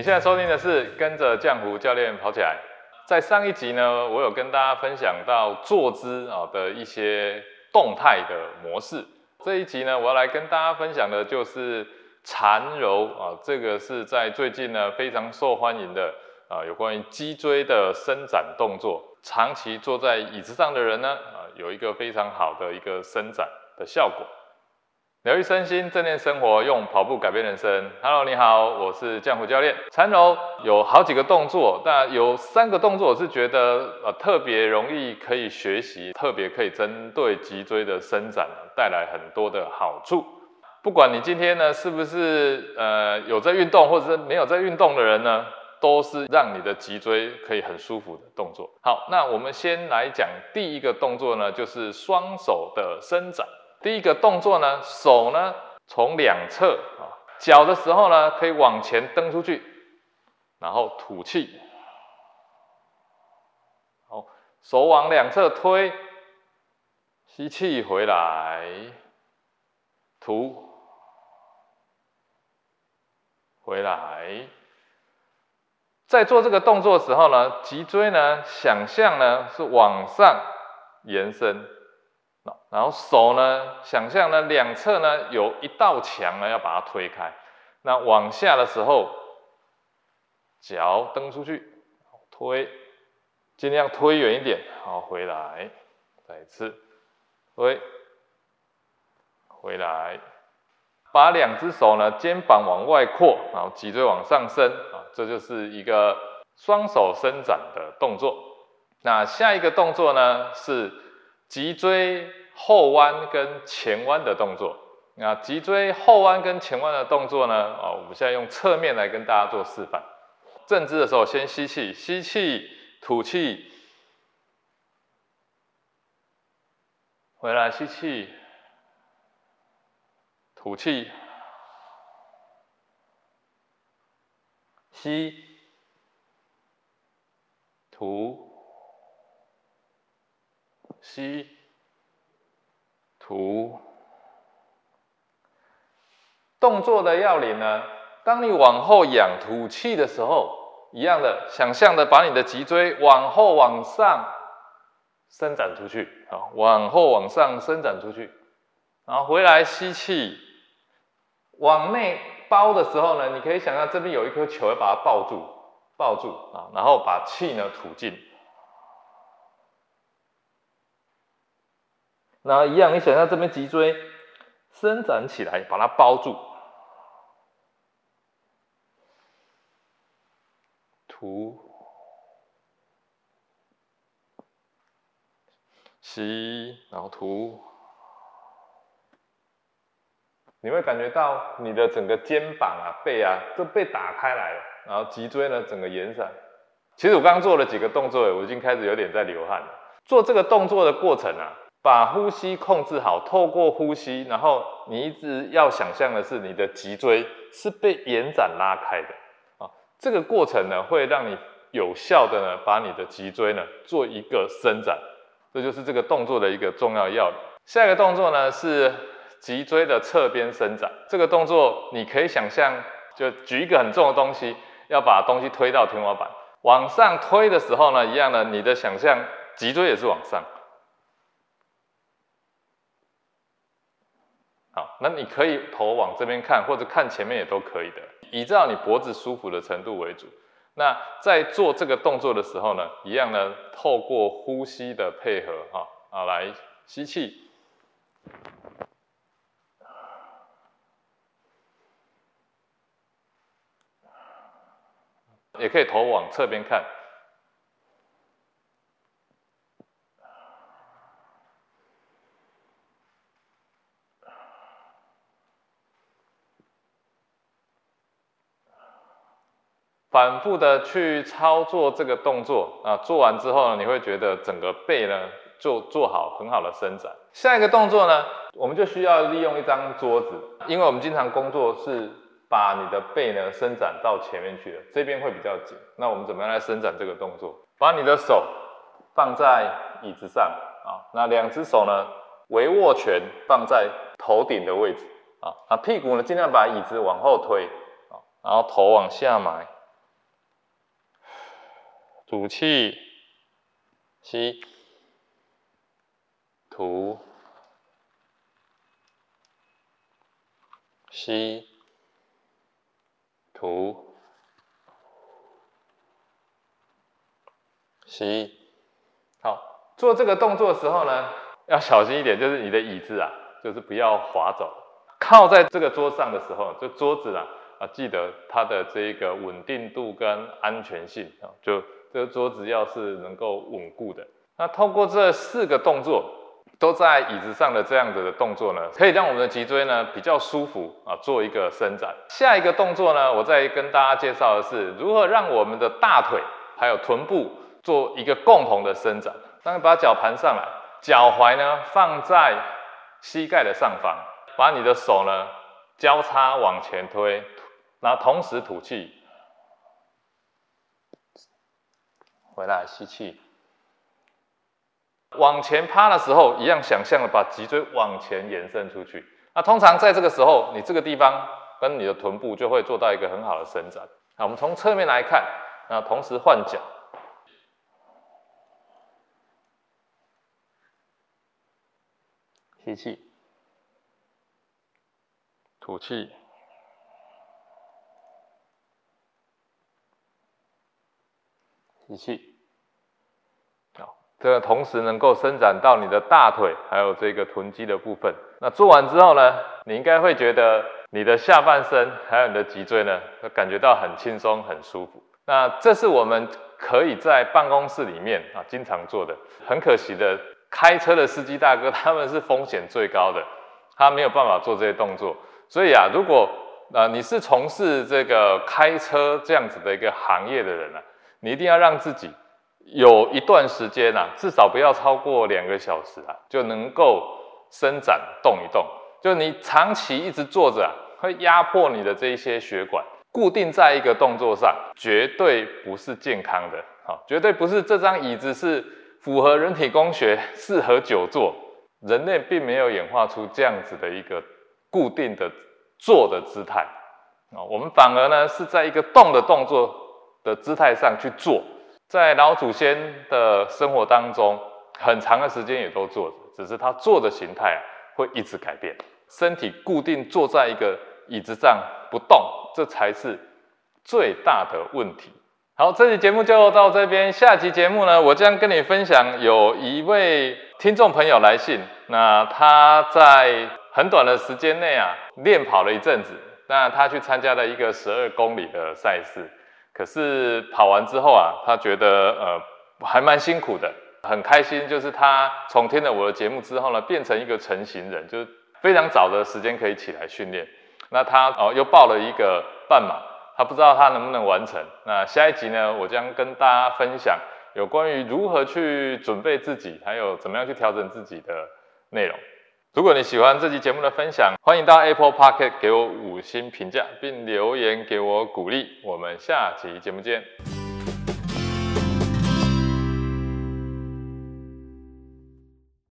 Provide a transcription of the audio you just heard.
你现在收听的是跟着浆糊教练跑起来。在上一集呢，我有跟大家分享到坐姿啊的一些动态的模式。这一集呢，我要来跟大家分享的就是缠柔啊，这个是在最近呢非常受欢迎的啊，有关于脊椎的伸展动作。长期坐在椅子上的人呢，啊，有一个非常好的一个伸展的效果。疗愈身心，正念生活，用跑步改变人生。Hello，你好，我是江湖教练。缠柔有好几个动作，但有三个动作我是觉得呃特别容易可以学习，特别可以针对脊椎的伸展带来很多的好处。不管你今天呢是不是呃有在运动，或者是没有在运动的人呢，都是让你的脊椎可以很舒服的动作。好，那我们先来讲第一个动作呢，就是双手的伸展。第一个动作呢，手呢从两侧啊，脚的时候呢可以往前蹬出去，然后吐气，好，手往两侧推，吸气回来，吐，回来。在做这个动作的时候呢，脊椎呢想象呢是往上延伸。然后手呢，想象呢两侧呢有一道墙呢，要把它推开。那往下的时候，脚蹬出去，推，尽量推远一点。好，回来，再一次推，回来，把两只手呢肩膀往外扩，然后脊椎往上升啊，这就是一个双手伸展的动作。那下一个动作呢是脊椎。后弯跟前弯的动作，那脊椎后弯跟前弯的动作呢？啊，我们现在用侧面来跟大家做示范。正姿的时候，先吸气，吸气，吐气，回来吸气，吐气，吸，吐，吸。吐。动作的要领呢？当你往后仰吐气的时候，一样的，想象的把你的脊椎往后往上伸展出去，啊，往后往上伸展出去，然后回来吸气，往内包的时候呢，你可以想象这边有一颗球，要把它抱住，抱住啊，然后把气呢吐进。然后一样，你想象这边脊椎伸展起来，把它包住，吐，吸，然后吐，你会感觉到你的整个肩膀啊、背啊都被打开来了，然后脊椎呢整个延展。其实我刚刚做了几个动作，我已经开始有点在流汗了。做这个动作的过程啊。把呼吸控制好，透过呼吸，然后你一直要想象的是你的脊椎是被延展拉开的啊。这个过程呢，会让你有效的呢把你的脊椎呢做一个伸展，这就是这个动作的一个重要要领。下一个动作呢是脊椎的侧边伸展，这个动作你可以想象，就举一个很重的东西，要把东西推到天花板，往上推的时候呢，一样的，你的想象脊椎也是往上。好，那你可以头往这边看，或者看前面也都可以的，依照你脖子舒服的程度为主。那在做这个动作的时候呢，一样呢，透过呼吸的配合，哈，啊，来吸气，也可以头往侧边看。反复的去操作这个动作啊，做完之后呢，你会觉得整个背呢就做好很好的伸展。下一个动作呢，我们就需要利用一张桌子，因为我们经常工作是把你的背呢伸展到前面去的，这边会比较紧。那我们怎么样来伸展这个动作？把你的手放在椅子上啊，那两只手呢围握拳放在头顶的位置啊，那屁股呢尽量把椅子往后推啊，然后头往下埋。吐气，吸，吐，吸，吐，吸。好，做这个动作的时候呢，要小心一点，就是你的椅子啊，就是不要滑走。靠在这个桌上的时候，就桌子啊，啊，记得它的这个稳定度跟安全性啊，就。这个桌子要是能够稳固的，那通过这四个动作，都在椅子上的这样子的动作呢，可以让我们的脊椎呢比较舒服啊，做一个伸展。下一个动作呢，我再跟大家介绍的是如何让我们的大腿还有臀部做一个共同的伸展。当，把脚盘上来，脚踝呢放在膝盖的上方，把你的手呢交叉往前推，然后同时吐气。回来吸气，往前趴的时候，一样想象的把脊椎往前延伸出去。那通常在这个时候，你这个地方跟你的臀部就会做到一个很好的伸展。那我们从侧面来看，那同时换脚，吸气，吐气。吸气，好，这个同时能够伸展到你的大腿，还有这个臀肌的部分。那做完之后呢，你应该会觉得你的下半身还有你的脊椎呢，感觉到很轻松、很舒服。那这是我们可以在办公室里面啊经常做的。很可惜的，开车的司机大哥他们是风险最高的，他没有办法做这些动作。所以啊，如果啊你是从事这个开车这样子的一个行业的人呢？你一定要让自己有一段时间呐，至少不要超过两个小时啊，就能够伸展动一动。就你长期一直坐着啊，会压迫你的这一些血管，固定在一个动作上，绝对不是健康的。好，绝对不是这张椅子是符合人体工学，适合久坐。人类并没有演化出这样子的一个固定的坐的姿态啊，我们反而呢是在一个动的动作。的姿态上去做，在老祖先的生活当中，很长的时间也都坐着，只是他坐的形态啊会一直改变，身体固定坐在一个椅子上不动，这才是最大的问题。好，这期节目就到这边，下期节目呢，我将跟你分享有一位听众朋友来信，那他在很短的时间内啊练跑了一阵子，那他去参加了一个十二公里的赛事。可是跑完之后啊，他觉得呃还蛮辛苦的，很开心。就是他从听了我的节目之后呢，变成一个成型人，就是非常早的时间可以起来训练。那他哦又报了一个半马，他不知道他能不能完成。那下一集呢，我将跟大家分享有关于如何去准备自己，还有怎么样去调整自己的内容。如果你喜欢这期节目的分享，欢迎到 Apple Pocket 给我五星评价，并留言给我鼓励。我们下期节目见。